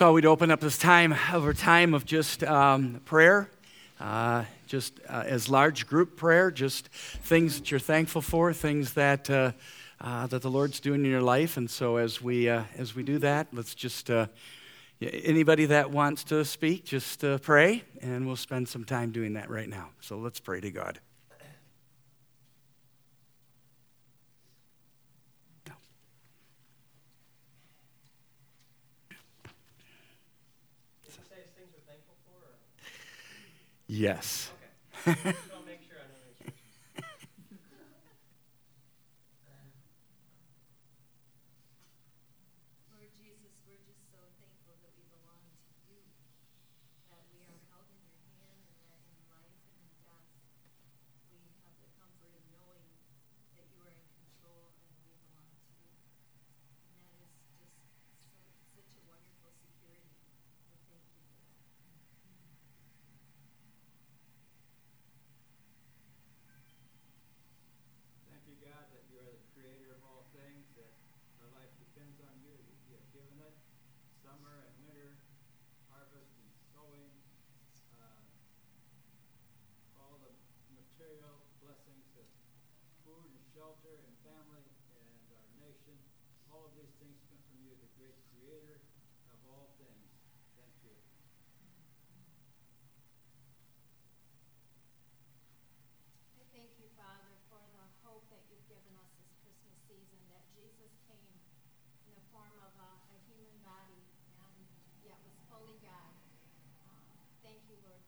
So we'd open up this time over time of just um, prayer, uh, just uh, as large group prayer, just things that you're thankful for, things that uh, uh that the Lord's doing in your life. And so as we uh, as we do that, let's just uh, anybody that wants to speak, just pray, and we'll spend some time doing that right now. So let's pray to God. Yes. summer and winter, harvest and sowing, uh, all the material blessings of food and shelter and family and our nation. All of these things come from you, the great creator of all things. Thank you. I thank you, Father. you, Lord,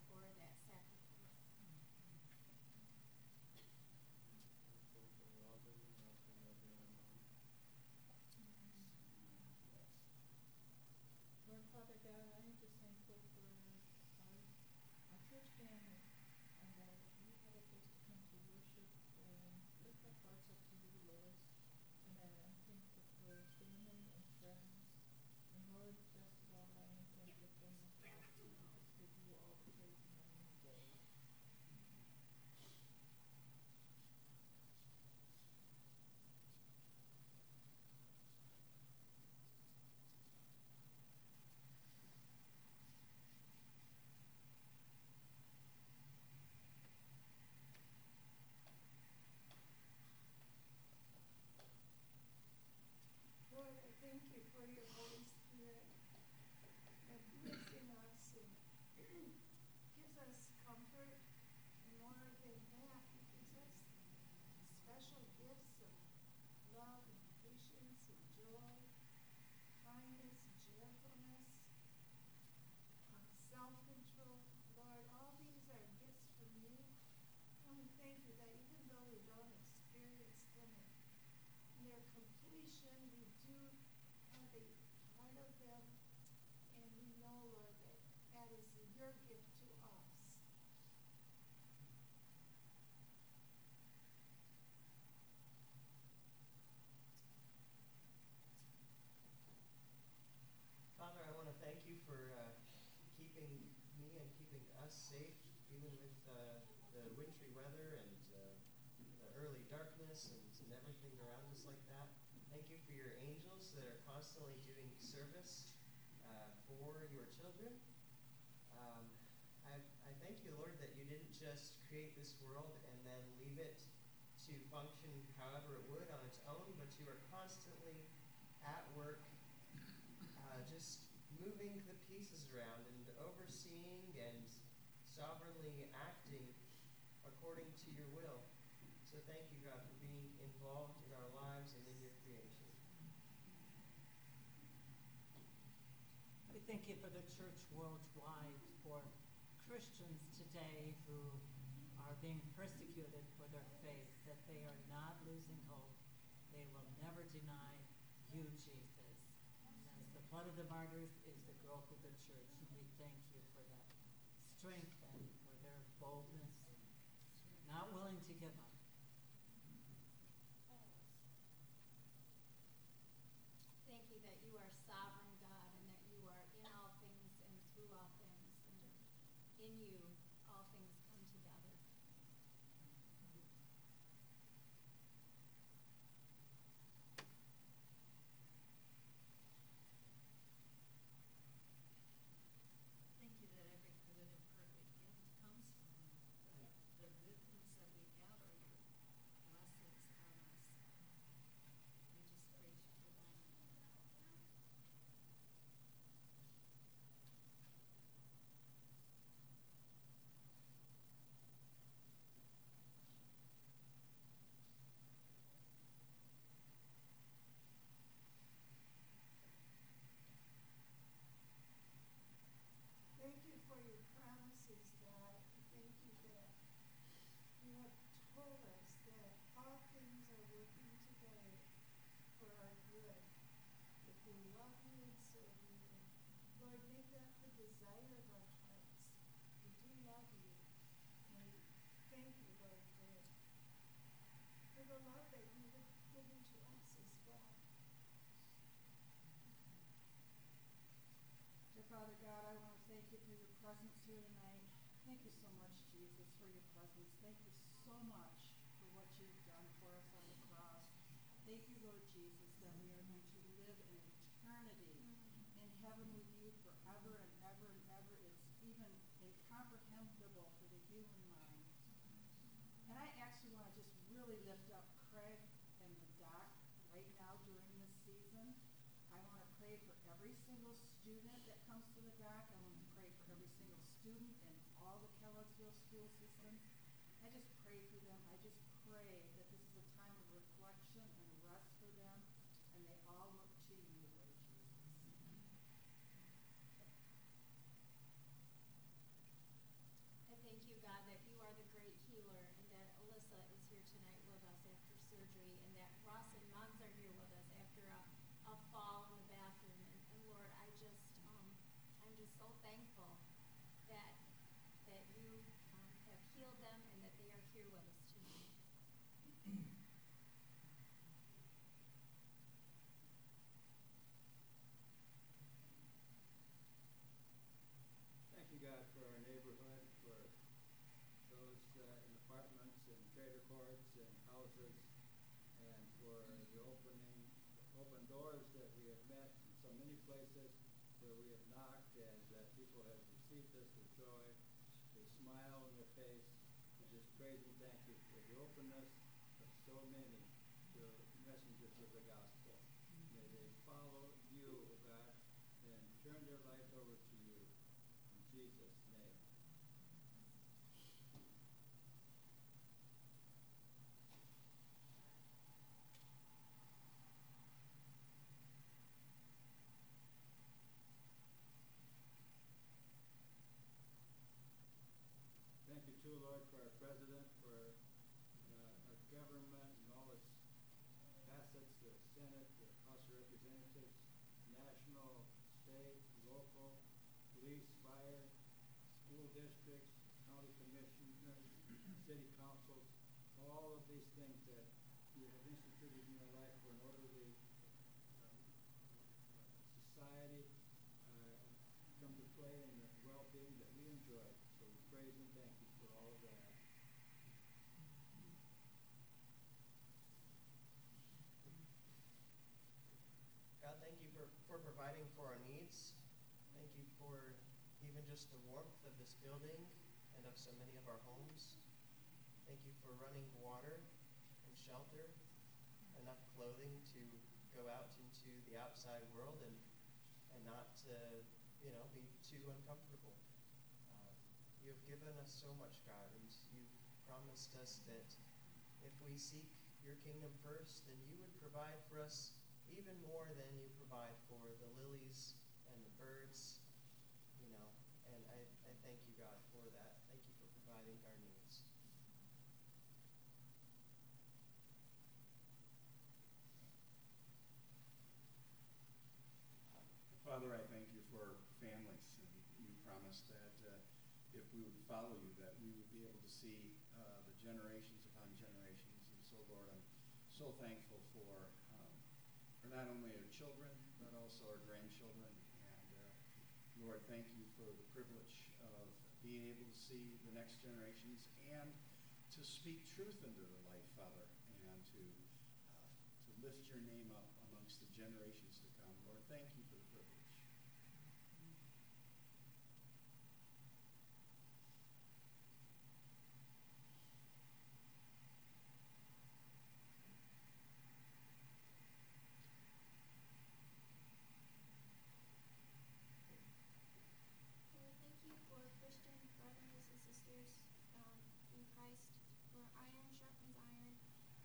less safe dealing with uh, the wintry weather and uh, the early darkness and, and everything around us like that. Thank you for your angels that are constantly doing service uh, for your children. Um, I, I thank you, Lord, that you didn't just create this world and then leave it to function however it would on its own, but you are constantly at work, uh, just moving the pieces around and overseeing and sovereignly acting according to your will. So thank you, God, for being involved in our lives and in your creation. We thank you for the church worldwide, for Christians today who are being persecuted for their faith, that they are not losing hope. They will never deny you, Jesus. As the blood of the martyrs is the growth of the church, and we thank you for that strength dwelling together. Thank you that you are you so much, Jesus, for your presence. Thank you so much for what you've done for us on the cross. Thank you, Lord Jesus, that we are going to live in eternity in heaven with you forever and ever and ever. It's even incomprehensible for the human mind. And I actually want to just really lift up Craig and the doc right now during this season. I want to pray for every single student that comes to the dock. I want to pray for every single student in all the Kelloggsville school systems. I just pray for them. I just pray that this is a time of reflection and rest for them, and they all look to you, Lord Jesus. I thank you, God, that you are the great healer and that Alyssa is here tonight with us after surgery and that Ross and Muggs are here with us after a, a fall in the bathroom. And, and Lord, I just, um, I'm just so thankful that, that you um, have healed them and that they are here with us tonight. Thank you, God, for our neighborhood, for those uh, in apartments and trailer courts and houses, and for the opening, open doors that we have met in so many places where we have knocked and uh, people have received us with joy, a smile on their face. We just praise and thank you for the openness of so many to messengers of the gospel. May they follow you, O God, and turn their life over to you. In Jesus' name. Thank you too, Lord, for our president, for uh, our government and all its facets, the Senate, the House of Representatives, national, state, local, police, fire, school districts, county commissioners, city councils, all of these things that you have instituted in your life for an orderly um, society uh, come to play in the well-being that we enjoy. So we praise and thank you for all of that. God, thank you for, for providing for our needs. Thank you for even just the warmth of this building and of so many of our homes. Thank you for running water and shelter, enough clothing to go out into the outside world and, and not to, you know, be too uncomfortable. Uh, you have given us so much, God, and you've promised us that if we seek your kingdom first, then you would provide for us even more than you provide for the lilies and the birds, you know. And I, I thank you, God, for that. Thank you for providing our needs. Father, I thank you for families. And you promised that uh, if we would follow you, that we would be able to see uh, the generations upon generations. And so, Lord, I'm so thankful for, um, for not only our children, but also our grandchildren. And uh, Lord, thank you for the privilege of being able to see the next generations and to speak truth into their life, Father, and to, uh, to lift your name up amongst the generations to come. Lord, thank you for the privilege. Lord, thank you for Christian brothers and sisters um, in Christ, where iron sharpens iron,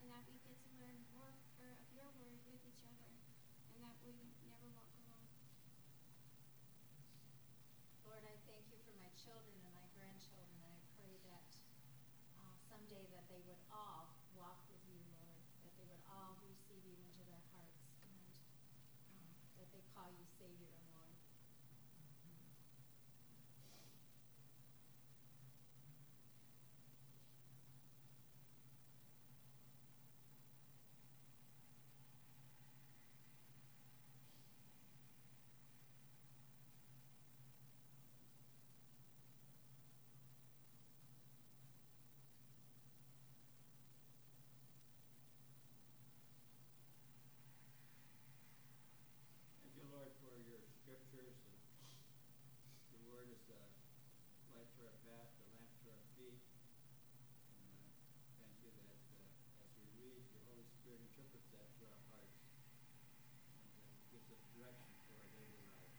and that we get to learn more or of your word with each other, and that we never walk alone. Lord, I thank you for my children and my grandchildren, and I pray that uh, someday that they would all walk with you, Lord, that they would all receive you into their hearts, and um, that they call you Savior and Lord. to our path, a lamp to our feet. And uh, thank you that uh, as we read, your Holy Spirit interprets that to our hearts and uh, gives us direction for our daily lives.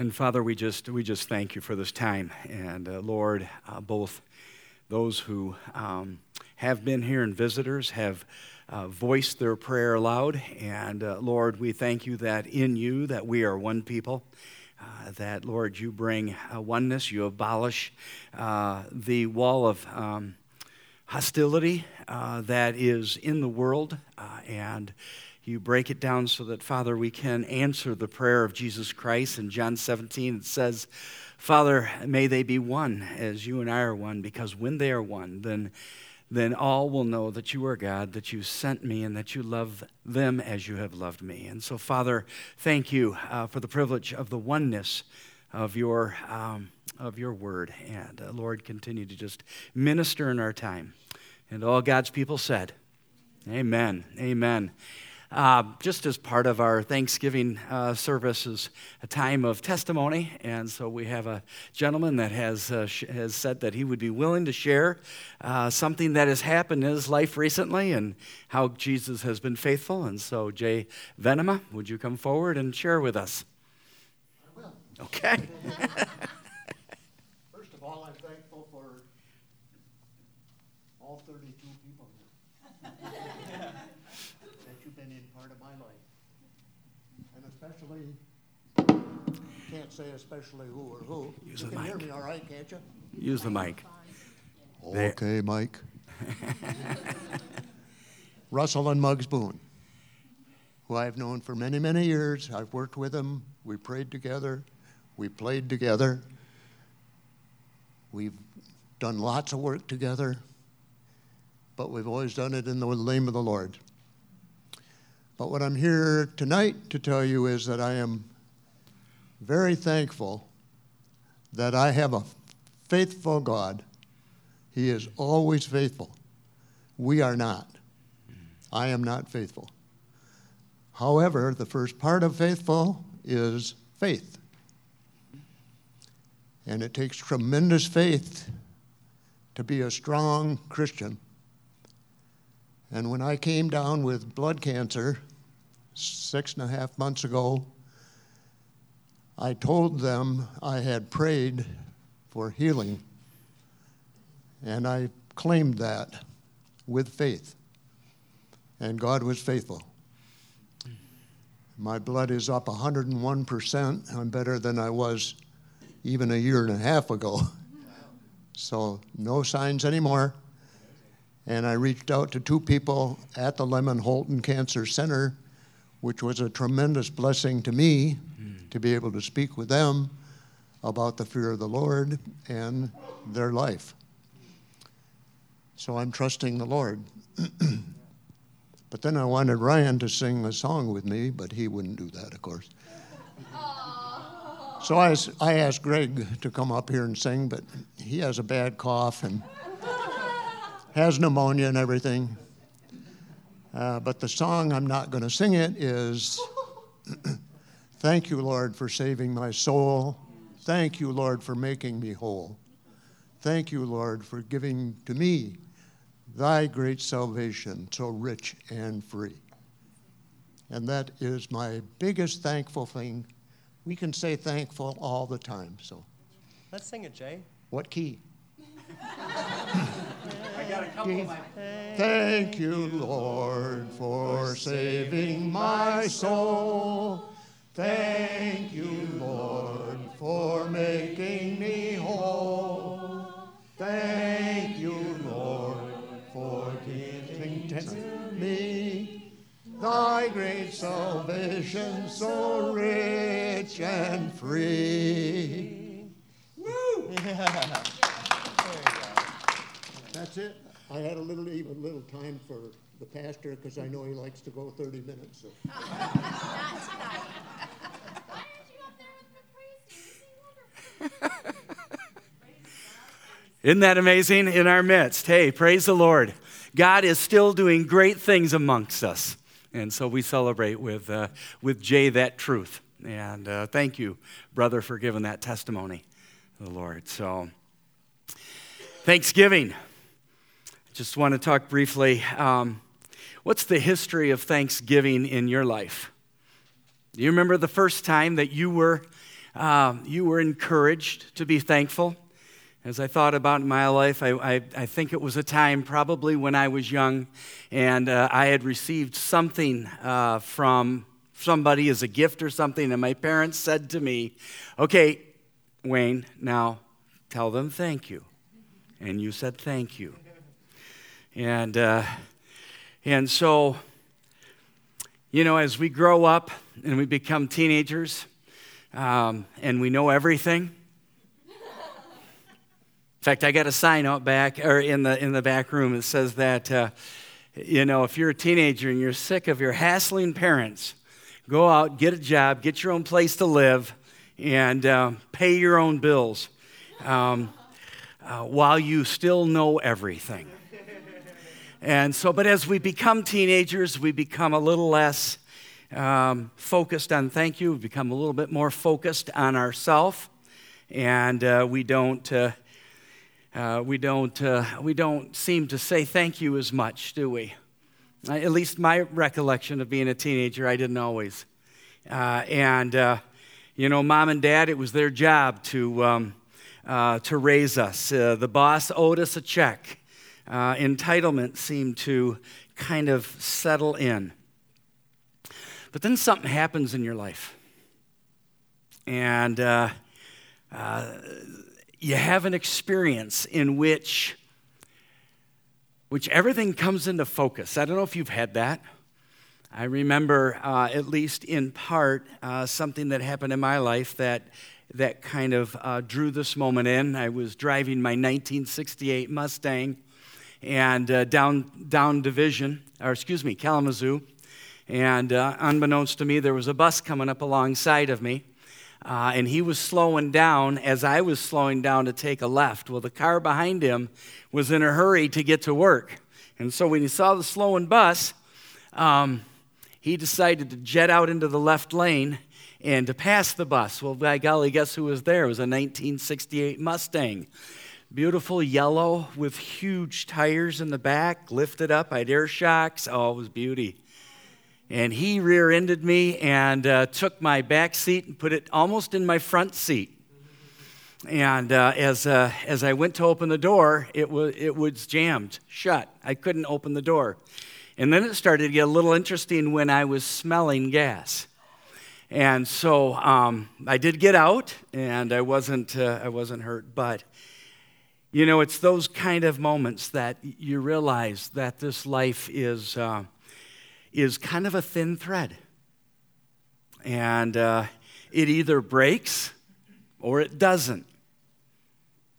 And Father, we just, we just thank you for this time. And uh, Lord, uh, both those who um, have been here and visitors have uh, voiced their prayer aloud. And uh, Lord, we thank you that in you that we are one people. Uh, that Lord, you bring uh, oneness, you abolish the wall of um, hostility that is in the world, and you break it down so that, Father, we can answer the prayer of Jesus Christ. In John 17, it says, Father, may they be one as you and I are one, because when they are one, then, then all will know that you are God, that you sent me, and that you love them as you have loved me. And so, Father, thank you uh, for the privilege of the oneness of your, um, of your word. And uh, Lord, continue to just minister in our time. And all God's people said, Amen. Amen. Uh, just as part of our Thanksgiving uh, service is a time of testimony, and so we have a gentleman that has uh, sh- has said that he would be willing to share uh, something that has happened in his life recently and how Jesus has been faithful. And so, Jay Venema, would you come forward and share with us? I will. Okay. First of all, I'm thankful for all 32 people here. that you've been in part of my life. And especially, uh, can't say especially who or who. Use you the can hear mic. me all right, can't you? Use the mic. There. Okay, Mike. Russell and Muggs Boone, who I've known for many, many years. I've worked with them. We prayed together. We played together. We've done lots of work together, but we've always done it in the name of the Lord. But what I'm here tonight to tell you is that I am very thankful that I have a faithful God. He is always faithful. We are not. I am not faithful. However, the first part of faithful is faith. And it takes tremendous faith to be a strong Christian. And when I came down with blood cancer six and a half months ago, I told them I had prayed for healing. And I claimed that with faith. And God was faithful. My blood is up 101%. I'm better than I was even a year and a half ago. So, no signs anymore. And I reached out to two people at the Lemmen Holton Cancer Center, which was a tremendous blessing to me to be able to speak with them about the fear of the Lord and their life. So I'm trusting the Lord. but then I wanted Ryan to sing a song with me, but he wouldn't do that, of course. So I, I asked Greg to come up here and sing, but he has a bad cough and has pneumonia and everything. Uh, but the song, I'm not going to sing it, is Thank you, Lord, for saving my soul. Thank you, Lord, for making me whole. Thank you, Lord, for giving to me thy great salvation, so rich and free. And that is my biggest thankful thing. We can say thankful all the time. So, Let's sing it, Jay. what key? Thank you, Lord, for saving my soul. Thank you, Lord, for making me whole. Thank you, Lord, for giving to me thy great salvation, so rich and free. Woo! That's it. I had a little, even little time for the pastor because I know he likes to go 30 minutes. So. Not tonight. Why aren't you up there with the praise team? You sing wonderful. Isn't that amazing in our midst? Hey, praise the Lord. God is still doing great things amongst us. And so we celebrate with, uh, with Jay that truth. And uh, thank you, brother, for giving that testimony to the Lord. So, Thanksgiving. Just want to talk briefly. Um, what's the history of Thanksgiving in your life? Do you remember the first time that you were, uh, you were encouraged to be thankful? As I thought about my life, I, I, I, think it was a time probably when I was young and uh, I had received something uh, from somebody as a gift or something, and my parents said to me, Okay, Wayne, now tell them thank you. And you said thank you. And, uh, and so, you know, as we grow up and we become teenagers um, and we know everything, in fact, I got a sign out back or in the in the back room that says that uh, you know if you're a teenager and you're sick of your hassling parents, go out, get a job, get your own place to live, and uh, pay your own bills um, uh, while you still know everything. And so, but as we become teenagers, we become a little less um, focused on thank you. We become a little bit more focused on ourself, and uh, we don't uh, uh, we, don't, uh, we don't seem to say thank you as much, do we? Uh, at least my recollection of being a teenager, I didn't always. Uh, and, you know, mom and dad, it was their job to, um, to raise us. the boss owed us a check. Entitlement seemed to kind of settle in. But then something happens in your life. And you have an experience in which which everything comes into focus. I don't know if you've had that. I remember, uh, at least in part, uh, something that happened in my life that that kind of uh, drew this moment in. I was driving my 1968 Mustang and uh, down down division, or excuse me, Kalamazoo, and uh, unbeknownst to me, there was a bus coming up alongside of me. Uh, and he was slowing down as I was slowing down to take a left. Well, the car behind him was in a hurry to get to work. And so when he saw the slowing bus, um, he decided to jet out into the left lane and to pass the bus. Well, by golly, guess who was there? It was a 1968 Mustang. Beautiful yellow with huge tires in the back, lifted up, I had air shocks. Oh, it was beauty and he rear ended me and uh, took my back seat and put it almost in my front seat. And uh, as, uh, as I went to open the door, it was, it was jammed shut. I couldn't open the door. And then it started to get a little interesting when I was smelling gas. And so um, I did get out, and I wasn't, uh, I wasn't hurt. But, you know, it's those kind of moments that you realize that this life is uh, is kind of a thin thread. And uh, it either breaks or it doesn't.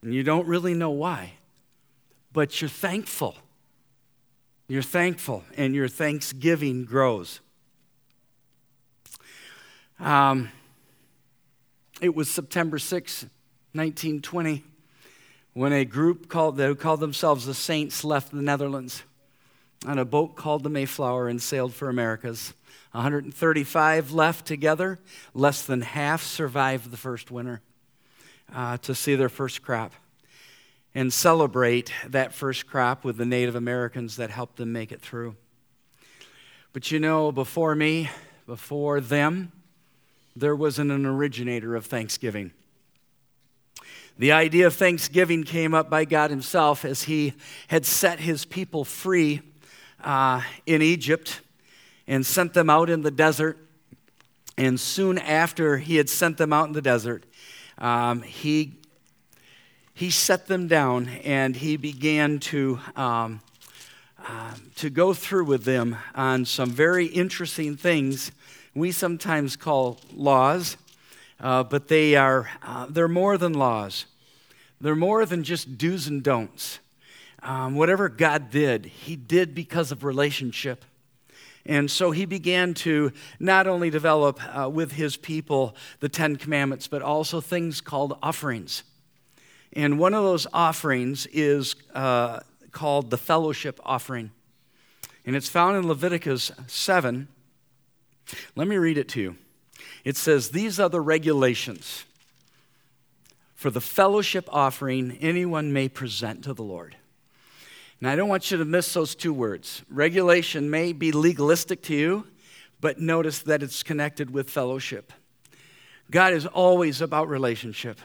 And you don't really know why, but you're thankful. You're thankful, and your thanksgiving grows. Um, it was September 6, 1920, when a group called, that called themselves the Saints left the Netherlands on a boat called the Mayflower and sailed for Americas. 135 left together. Less than half survived the first winter uh, to see their first crop and celebrate that first crop with the Native Americans that helped them make it through. But you know, before me, before them, there wasn't an originator of Thanksgiving. The idea of Thanksgiving came up by God Himself as He had set His people free uh, in Egypt and sent them out in the desert. And soon after he had sent them out in the desert, um, he, he set them down and he began to, um, uh, to go through with them on some very interesting things we sometimes call laws, uh, but they are, uh, they're more than laws. They're more than just do's and don'ts um, whatever God did, He did because of relationship. And so he began to not only develop uh, with his people the Ten Commandments, but also things called offerings. And one of those offerings is uh, called the fellowship offering. And it's found in Leviticus 7. Let me read it to you. It says, These are the regulations for the fellowship offering anyone may present to the Lord. Now, I don't want you to miss those two words. Regulation may be legalistic to you, but notice that it's connected with fellowship. God is always about relationship,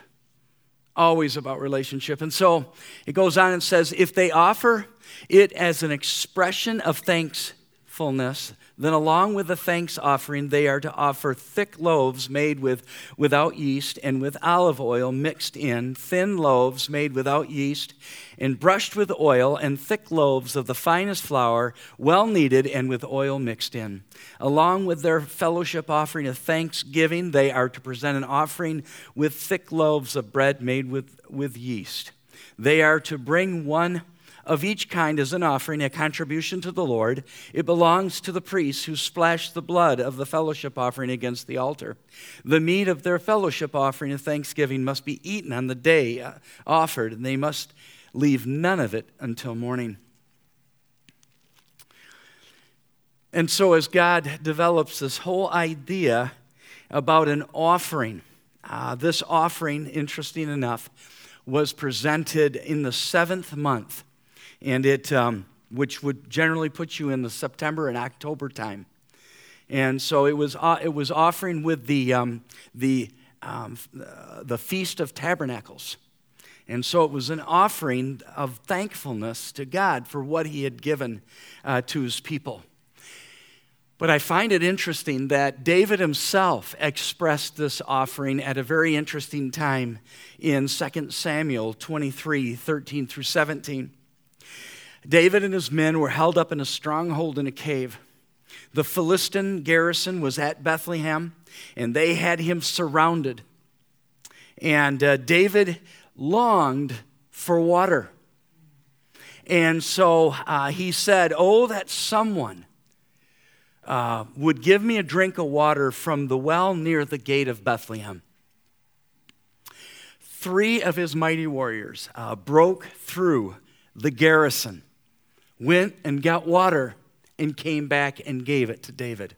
always about relationship. And so it goes on and says, if they offer it as an expression of thankfulness, then, along with the thanks offering, they are to offer thick loaves made with, without yeast and with olive oil mixed in, thin loaves made without yeast and brushed with oil, and thick loaves of the finest flour, well kneaded and with oil mixed in. Along with their fellowship offering of thanksgiving, they are to present an offering with thick loaves of bread made with, with yeast. They are to bring one of each kind as an offering, a contribution to the Lord. It belongs to the priests who splash the blood of the fellowship offering against the altar. The meat of their fellowship offering of thanksgiving must be eaten on the day uh, offered, and they must leave none of it until morning. And so, as God develops this whole idea about an offering, uh, this offering, interesting enough, was presented in the seventh month and it, um, which would generally put you in the September and October time. And so it was, uh, it was offering with the, um, the, um, the Feast of Tabernacles. And so it was an offering of thankfulness to God for what He had given uh, to His people. But I find it interesting that David himself expressed this offering at a very interesting time in 2 Samuel 23 13 through 17. David and his men were held up in a stronghold in a cave. The Philistine garrison was at Bethlehem, and they had him surrounded. And uh, David longed for water. And so uh, he said, Oh, that someone uh, would give me a drink of water from the well near the gate of Bethlehem. Three of his mighty warriors uh, broke through the garrison went and got water and came back and gave it to David.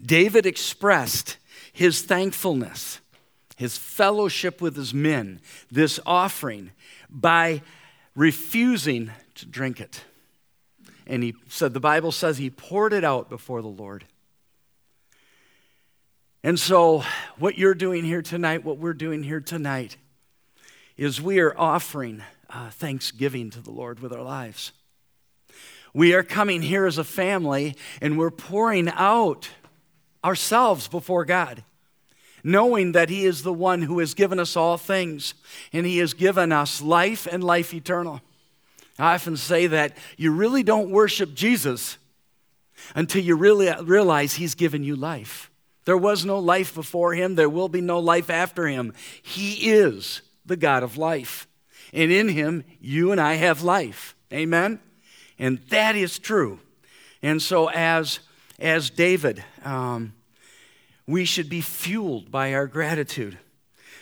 David expressed his thankfulness, his fellowship with his men, this offering, by refusing to drink it. And he said, the Bible says he poured it out before the Lord. And so, what you're doing here tonight, what we're doing here tonight, is we are offering uh, thanksgiving to the Lord with our lives. We are coming here as a family and we're pouring out ourselves before God, knowing that He is the one who has given us all things and He has given us life and life eternal. I often say that you really don't worship Jesus until you really realize He's given you life. There was no life before Him, there will be no life after Him. He is the God of life and in him you and I have life. Amen? And that is true. And so, as, as David, um, we should be fueled by our gratitude,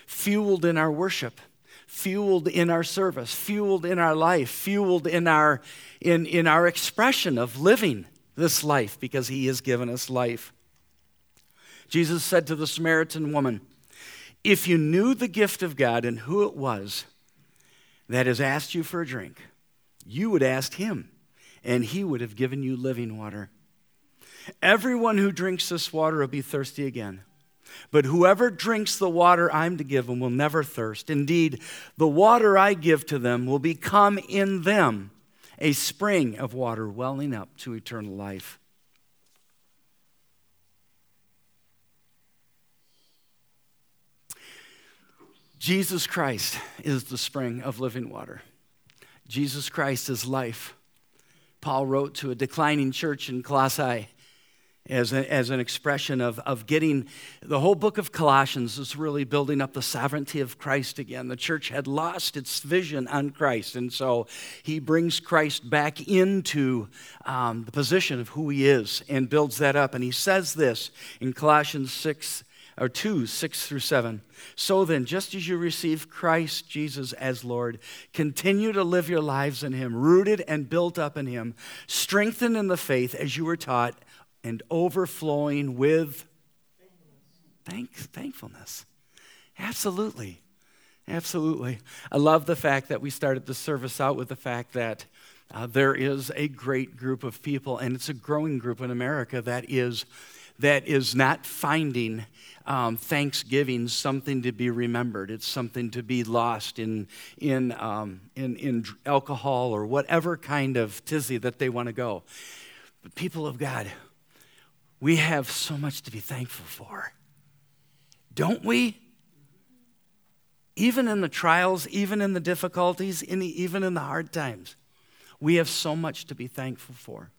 fueled in our worship, fueled in our service, fueled in our life, fueled in our, in, in our expression of living this life because he has given us life. Jesus said to the Samaritan woman, If you knew the gift of God and who it was that has asked you for a drink, you would ask him, and he would have given you living water. Everyone who drinks this water will be thirsty again. But whoever drinks the water I'm to give them will never thirst. Indeed, the water I give to them will become in them a spring of water welling up to eternal life. Jesus Christ is the spring of living water. Jesus Christ is life. Paul wrote to a declining church in Colossae as, a, as an expression of, of getting the whole book of Colossians is really building up the sovereignty of Christ again. The church had lost its vision on Christ, and so he brings Christ back into um, the position of who he is and builds that up. And he says this in Colossians 6 or 2 6 through 7. So then, just as you receive Christ Jesus as Lord, continue to live your lives in Him, rooted and built up in Him, strengthened in the faith as you were taught, and overflowing with Thank, thankfulness. Absolutely. Absolutely. I love the fact that we started the service out with the fact that uh, there is a great group of people, and it's a growing group in America that is, that is not finding um, Thanksgiving something to be remembered. It's something to be lost in, in, um, in, in alcohol or whatever kind of tizzy that they want to go. But, people of God, we have so much to be thankful for. Don't we? Even in the trials, even in the difficulties, in the, even in the hard times, we have so much to be thankful for.